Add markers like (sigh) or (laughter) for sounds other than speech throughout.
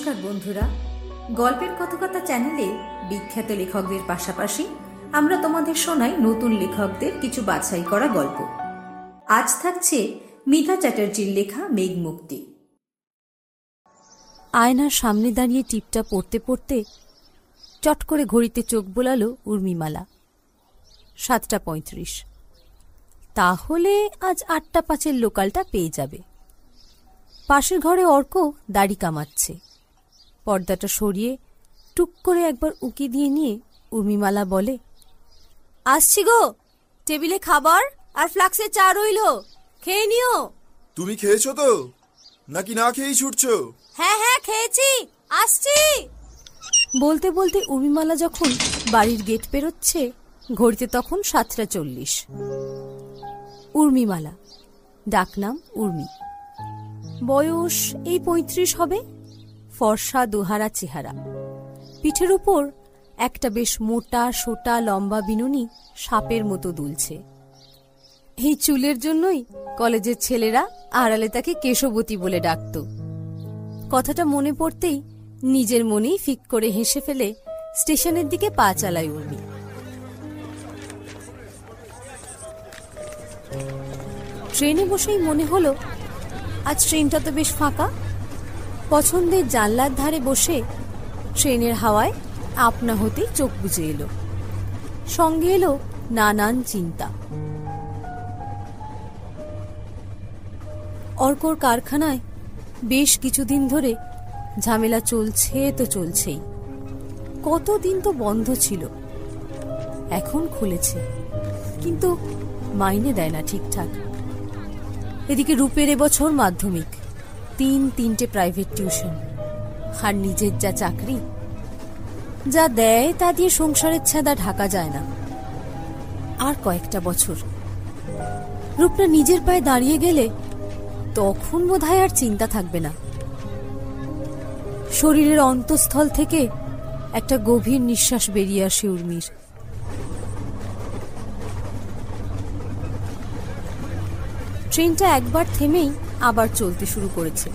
নমস্কার বন্ধুরা। গল্পের কথকতা চ্যানেলে বিখ্যাত লেখকদের পাশাপাশি আমরা তোমাদের শোনাই নতুন লেখকদের কিছু বাছাই করা গল্প। আজ থাকছে মিতা চ্যাটার্জির লেখা মেঘমুক্তি। আয়নার সামনে দাঁড়িয়ে টিপটা পড়তে পড়তে চট করে ঘড়িতে চোখ বোলালো উর্মিমালা। সাতটা পঁয়ত্রিশ। তাহলে আজ আটটা পাঁচের লোকালটা পেয়ে যাবে। পাশের ঘরে অর্ক দাড়ি কামাচ্ছে। পর্দাটা সরিয়ে টুক করে একবার উকি দিয়ে নিয়ে উর্মিমালা বলে আসছি গো টেবিলে খাবার আর ফ্লাক্সে চা রইল খেয়ে নিও। তুমি খেয়েছো তো? নাকি না খেয়েই ছুটছো? হ্যাঁ হ্যাঁ খেয়েছি আসছি। বলতে বলতে উর্মিমালা যখন বাড়ির গেট পেরোচ্ছে ঘড়িতে তখন সাতটা চল্লিশ। উর্মিমালা ডাকনাম উর্মি। বয়স এই পঁয়ত্রিশ হবে? ফর্সা দোহারা চেহারা। পিঠের উপর একটা বেশ মোটা, সোটা, লম্বা বিনুনি সাপের মতো দুলছে। এই চুলের জন্যই কলেজের ছেলেরা আড়ালে তাকে কেশবতী বলে ডাকত। কথাটা মনে পড়তেই নিজের মনেই ফিক করে হেসে ফেলে স্টেশনের দিকে পা চালায় উর্মি। ট্রেনে বসেই মনে হলো, আজ ট্রেনটা তো বেশ ফাঁকা। পছন্দের জানলার ধারে বসে ট্রেনের হাওয়ায় আপনা হতেই চোখ বুজে এলো। সঙ্গে এলো নানান চিন্তা। অর্কর কারখানায় বেশ কিছুদিন ধরে ঝামেলা চলছে তো চলছেই। কতদিন তো বন্ধ ছিল, এখন খুলেছে, কিন্তু মাইনে দেয় না ঠিকঠাক। এদিকে রূপের এবছর মাধ্যমিক তিন তিনটে প্রাইভেট টিউশন আর নিজের যা চাকরি, যা দেয় তা দিয়ে সংসারের ছাদা ঢাকা যায় না। আর কয়েকটা বছর। রূপটা নিজের পায়ে দাঁড়িয়ে গেলে তখন বোধহয় আর চিন্তা থাকবে না। শরীরের অন্তঃস্থল থেকে একটা গভীর নিঃশ্বাস বেরিয়ে আসে উর্মির। ট্রেনটা একবার থেমেই আবার চলতে শুরু করেছে।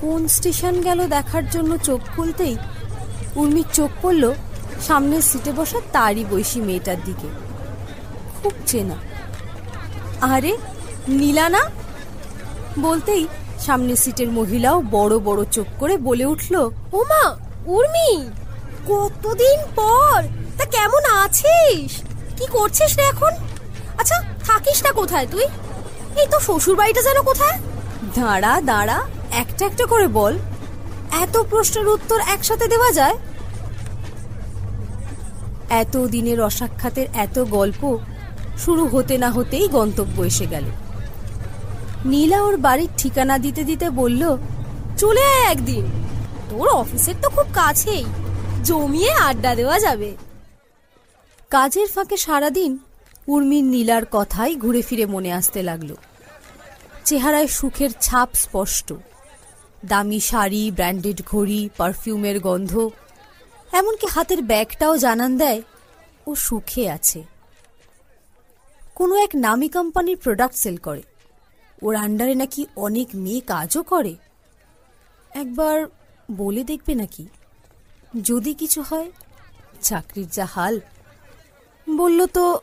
কোন স্টেশন গেল দেখার জন্য চোখ খুলতেই উর্মির চোখ পড়ল সামনের সিটে বসা তারই বৈশী মেয়েটার দিকে। খুব চেনা। আরে নীলা না বলতেই সামনের সিটের মহিলাও বড় বড় চোখ করে বলে উঠল, ওমা, উর্মি! কতদিন পর? তা কেমন আছিস? কি করছিস রে এখন? আচ্ছা থাকিস না কোথায় তুই? এই তো শ্বশুর বাড়িটা যেন কোথায়? দাঁড়া দাঁড়া, একটা একটা করে বল। এত প্রশ্নের উত্তর একসাথে দেওয়া যায়? এত দিনের অসাক্ষাতের এত গল্প শুরু হতে না হতেই গন্তব্য এসে গেল। নীলা ওর বাড়ির ঠিকানা দিতে দিতে বলল, চলে আয় একদিন। তোর অফিসের তো খুব কাছেই। জমিয়ে আড্ডা দেওয়া যাবে। কাজের ফাঁকে সারাদিন উর্মির নীলার কথাই ঘুরে ফিরে মনে আসতে লাগল। চেহারায় সুখের ছাপ স্পষ্ট। দামি শাড়ি, ব্র্যান্ডেড ঘড়ি, পারফিউমের গন্ধ। এমনকি হাতের ব্যাগটাও জানান দেয়, ও সুখে আছে। কোনো এক নামি কোম্পানির প্রোডাক্ট সেল করে। ওর আন্ডারে নাকি অনেক মেয়ে কাজও করে। একবার বলে দেখবে নাকি? যদি কিছু হয়, চাকরির যা হাল। বলল তো,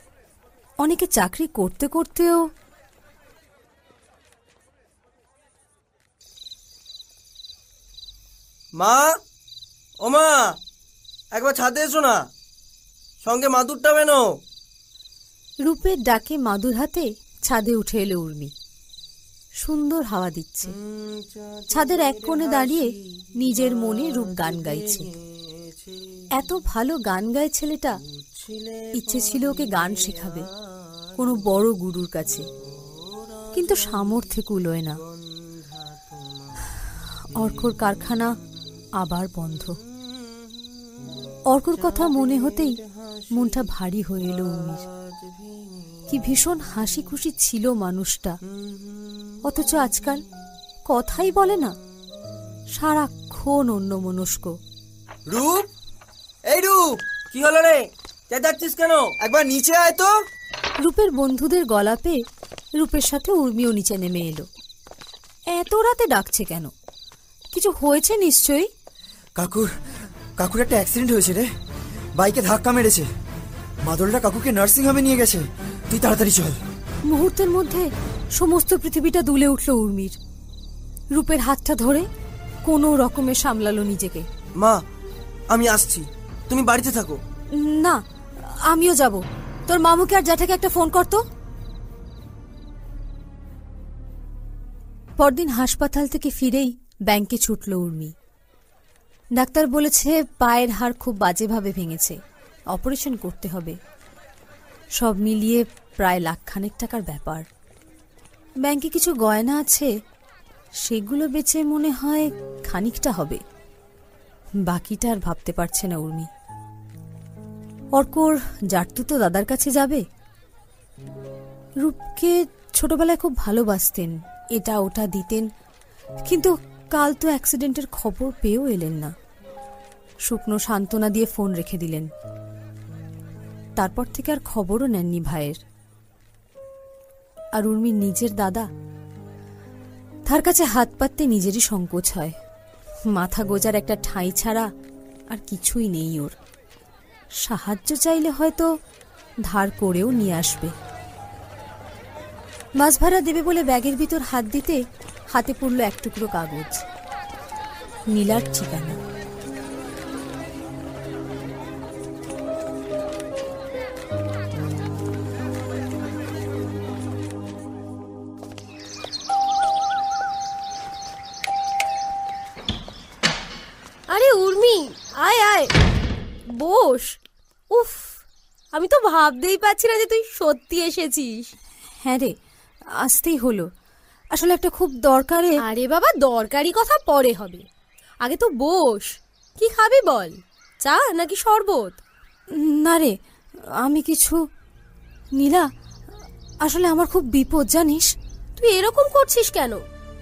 অনেকে চাকরি করতে করতেও মা, ও মা, একবার ছাদে এসো না। সঙ্গে মাদুরটা বেনো। রূপের ডাকে মাদুর হাতে ছাদে উঠে এলো উর্মি। সুন্দর হাওয়া দিচ্ছে। ছাদের এক কোণে দাঁড়িয়ে নিজের মনে রূপ গান গাইছে। এত ভালো গান গায় ছেলেটা, ইচ্ছে ছিল ওকে গান শেখাবে, কোনো বড় গুরুর কাছে। কিন্তু সামর্থ্যে কুলোয় না। অর্কর কারখানা আবার বন্ধ। অর্কর কথা মনে হতেই মনটা ভারী হয়ে এলো উর্মির কি ভীষণ হাসি খুশি ছিল মানুষটা। অথচ আজকাল কথাই বলে না সারাক্ষণ অন্য মনস্ক রূপ? এই রূপ কি হলো রে? চেঁচাচ্ছিস কেন? একবার নিচে আয় তো। রূপের বন্ধুদের গলা পেয়ে রূপের সাথে উর্মিও নিচে নেমে এলো। এত রাতে ডাকছে কেন? কিছু হয়েছে নিশ্চয়ই? কাকুর কাকুর একটা অ্যাক্সিডেন্ট হয়েছে রে। বাইকে ধাক্কা মেরেছে। মাদলটা কাকুকে নার্সিং হোমে নিয়ে গেছে। তুই তাড়াতাড়ি চল। মুহূর্তের মধ্যে সমস্ত পৃথিবীটা দুলে উঠল উর্মির। রূপের হাতটা ধরে কোনো রকমে সামলালো নিজেকে। মা আমি আসছি। তুমি বাড়িতে থাকো। না আমিও যাব। তোর মামুকে আর জ্যাঠাকে একটা ফোন করতো পরদিন হাসপাতাল থেকে ফিরেই ব্যাংকে ছুটল উর্মি। ডাক্তার বলেছে পায়ের হাড় খুব বাজেভাবে ভেঙেছে। অপারেশন করতে হবে। সব মিলিয়ে প্রায় লাখখানেক টাকার ব্যাপার। ব্যাংকে কিছু গয়না আছে, সেগুলো বেচে মনে হয় খানিকটা হবে। বাকিটা আর ভাবতে পারছে না উর্মি। অর্কর জাটতু তো দাদার কাছে যাবে? রূপকে ছোটবেলায় খুব ভালোবাসতেন, এটা ওটা দিতেন, কিন্তু কাল তো অ্যাক্সিডেন্টের খবর পেয়েও এলেন না। শুকনো সান্ত্বনা দিয়ে ফোন রেখে দিলেন। তারপর থেকে আর খবরও নেননি ভাইয়ের। আর উর্মির নিজের দাদা, তার কাছে হাত পাততে নিজেরই সংকোচ হয়। মাথা গোজার একটা ঠাঁই ছাড়া আর কিছুই নেই ওর। সাহায্য চাইলে হয়তো ধার করেও নিয়ে আসবে। মাছ ভাড়া দেবে বলে ব্যাগের ভিতর হাত দিতে হাতে পড়ল এক টুকরো কাগজ। নীলার ঠিকানা। বস উফ আমি তো ভাবতেই পারছি না যে তুই সত্যি এসেছিস। হ্যাঁ রে আসতেই হলো। আসলে একটা খুব দরকারে আরে বাবা দরকারি কথা পরে হবে। আগে তো বস কি খাবি বল? চা নাকি শরবত? না রে আমি কিছু নীলা আসলে আমার খুব বিপদ জানিস? তুই এরকম করছিস কেন?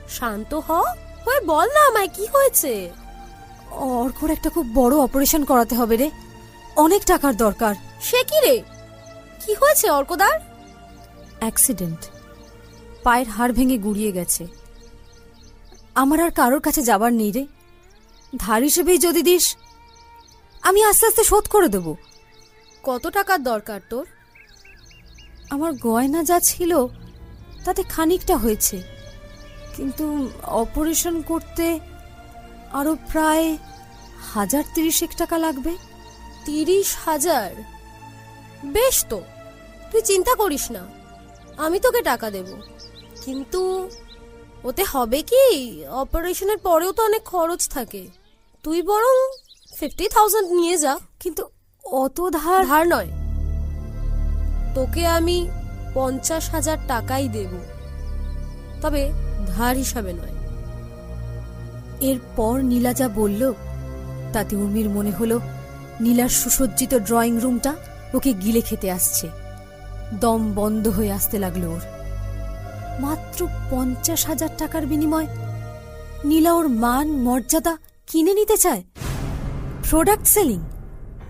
শান্ত হ হয়ে বল না আমায় কি হয়েছে? অর্কর একটা খুব বড় অপারেশন করাতে হবে রে। অনেক টাকার দরকার। সে কি রে? কি হয়েছে অর্কদার? অ্যাক্সিডেন্ট। পায়ের হাড় ভেঙে গুড়িয়ে গেছে। আমার আর কারোর কাছে যাবার নেই রে। ধার হিসেবেই যদি দিস আমি আস্তে আস্তে শোধ করে দেব। কত টাকার দরকার তোর? আমার গয়না যা ছিল তাতে খানিকটা হয়েছে। কিন্তু অপারেশন করতে আরও প্রায় হাজার তিরিশেক টাকা লাগবে। তিরিশ হাজার। বেশ তো, তুই চিন্তা করিস না, আমি তোকে টাকা দেব। কিন্তু ওতে হবে কি, অপারেশনের পরেও তো অনেক খরচ থাকে। তুই বরং ফিফটি থাউজেন্ড নিয়ে যা। কিন্তু অত ধার ধার নয়। তোকে আমি পঞ্চাশ হাজার টাকাই দেব। তবে ধার হিসাবে নয়। এরপর নীলা যা বলল, তাতে উর্মির মনে হলো নীলার সুসজ্জিত ড্রয়িং রুমটা ওকে গিলে খেতে আসছে। দম বন্ধ হয়ে আসতে লাগল ওর। মাত্র পঞ্চাশ হাজার টাকার বিনিময় নীলা ওর মান, মর্যাদা কিনে নিতে চায়? প্রোডাক্ট সেলিং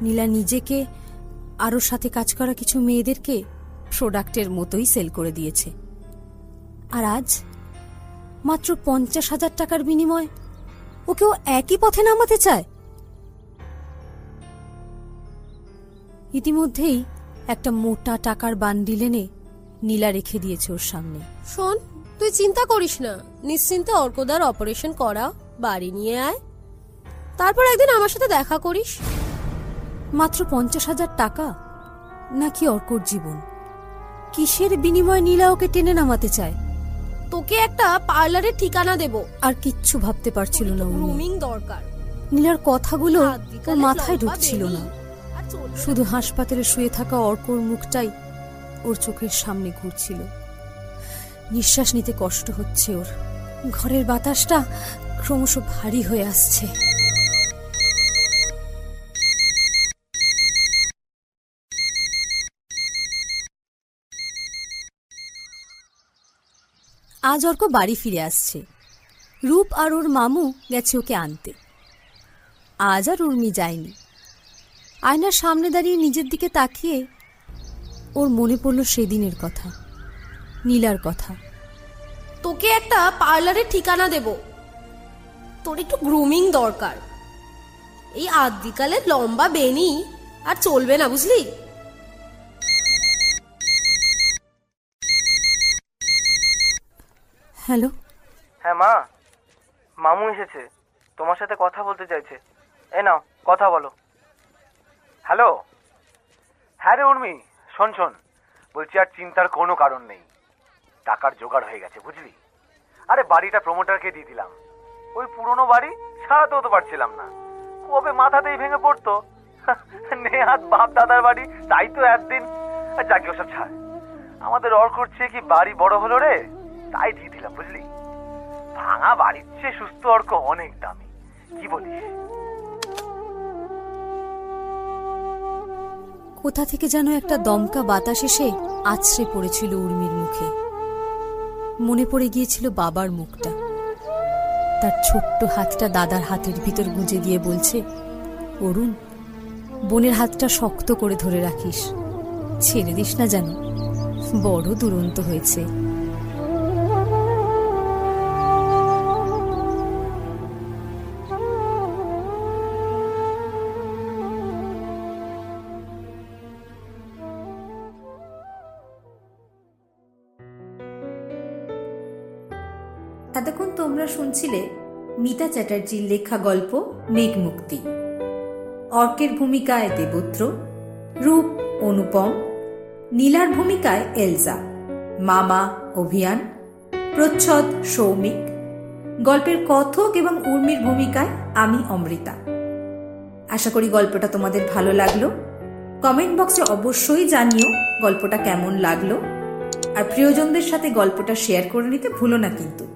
নীলা নিজেকে আরও সাথে কাজ করা কিছু মেয়েদেরকে প্রোডাক্টের মতোই সেল করে দিয়েছে। আর আজ মাত্র পঞ্চাশ হাজার টাকার বিনিময় ওকেও একই পথে নামাতে চায়? ইতিমধ্যেই একটা মোটা টাকার বান্ডিল এনে নীলা রেখে দিয়েছে ওর সামনে। শোন তুই চিন্তা করিস না। নিশ্চিন্তে অর্কদার অপারেশন করা বাড়ি নিয়ে আয়। তারপর একদিন আমার সাথে দেখা করিস। মাত্র পঞ্চাশ হাজার টাকা নাকি অর্কর জীবন? কিসের বিনিময়ে নীলা ওকে টেনে নামাতে চায়? তোকে একটা পার্লারের ঠিকানা দেব। আর কিচ্ছু ভাবতে পারছিল না গ্রুমিং দরকার। নীলার কথাগুলো মাথায় ঢুকছিল না। শুধু হাসপাতালে শুয়ে থাকা অর্কর মুখটাই ওর চোখের সামনে ঘুরছিল। নিঃশ্বাস নিতে কষ্ট হচ্ছে ওর। ঘরের বাতাসটা ক্রমশ ভারী হয়ে আসছে। আজ অর্ক বাড়ি ফিরে আসছে। রূপ আর ওর মামু গেছে ওকে আনতে। আজ আর উর্মি যায়নি। আয়নার সামনে দাঁড়িয়ে নিজের দিকে তাকিয়ে ওর মনে পড়ল সেদিনের কথা নীলার কথা। তোকে একটা পার্লারের ঠিকানা দেব। তোর একটু গ্রুমিং দরকার। এই আদিকালে লম্বা বেনি আর চলবে না বুঝলি? হ্যালো? হ্যাঁ মা। মামু এসেছে। তোমার সাথে কথা বলতে চাইছে। এ নাও কথা বলো। হ্যালো? হ্যাঁ রে উর্মি, শোন শোন। বলছি আর চিন্তার কোনো কারণ নেই। টাকার জোগাড় হয়ে গেছে, বুঝলি? আরে বাড়িটা প্রমোটারকে দিয়ে দিলাম। ওই পুরনো বাড়ি সারাতেও তো পারছিলাম না। কবে মাথাতেই ভেঙে পড়তো। (laughs) নেহাত বাপ দাদার বাড়ি, তাই তো একদিন। যাকে ওসব ছাড়। আমাদের অর করছে কি বাড়ি বড় হলো রে? তাই দিয়ে দিলাম, বুঝলি? ভাঙা বাড়ির চেয়ে সুস্থ অর্ক অনেক দামি। কি বলিস? কোথা থেকে যেন একটা দমকা বাতাস এসে আছড়ে পড়েছিল উর্মির মুখে। মনে পড়ে গিয়েছিল বাবার মুখটা। তার ছোট্ট হাতটা দাদার হাতের ভিতর গুঁজে দিয়ে বলছে, অরুণ, বোনের হাতটা শক্ত করে ধরে রাখিস। ছেড়ে দিস না যেন। বড় দুরন্ত হয়েছে। এতক্ষণ তোমরা শুনছিলে মিতা চ্যাটার্জির লেখা গল্প মেঘমুক্তি। অর্কের ভূমিকায় দেবত্র, রূপ অনুপম, নীলার ভূমিকায় এলজা, মামা অভিয়ান, প্রচ্ছদ সৌমিক, গল্পের কথক এবং উর্মির ভূমিকায় আমি অমৃতা। আশা করি গল্পটা তোমাদের ভালো লাগল। কমেন্ট বক্সে অবশ্যই জানিও গল্পটা কেমন লাগল। আর প্রিয়জনদের সাথে গল্পটা শেয়ার করে নিতে ভুলো না কিন্তু।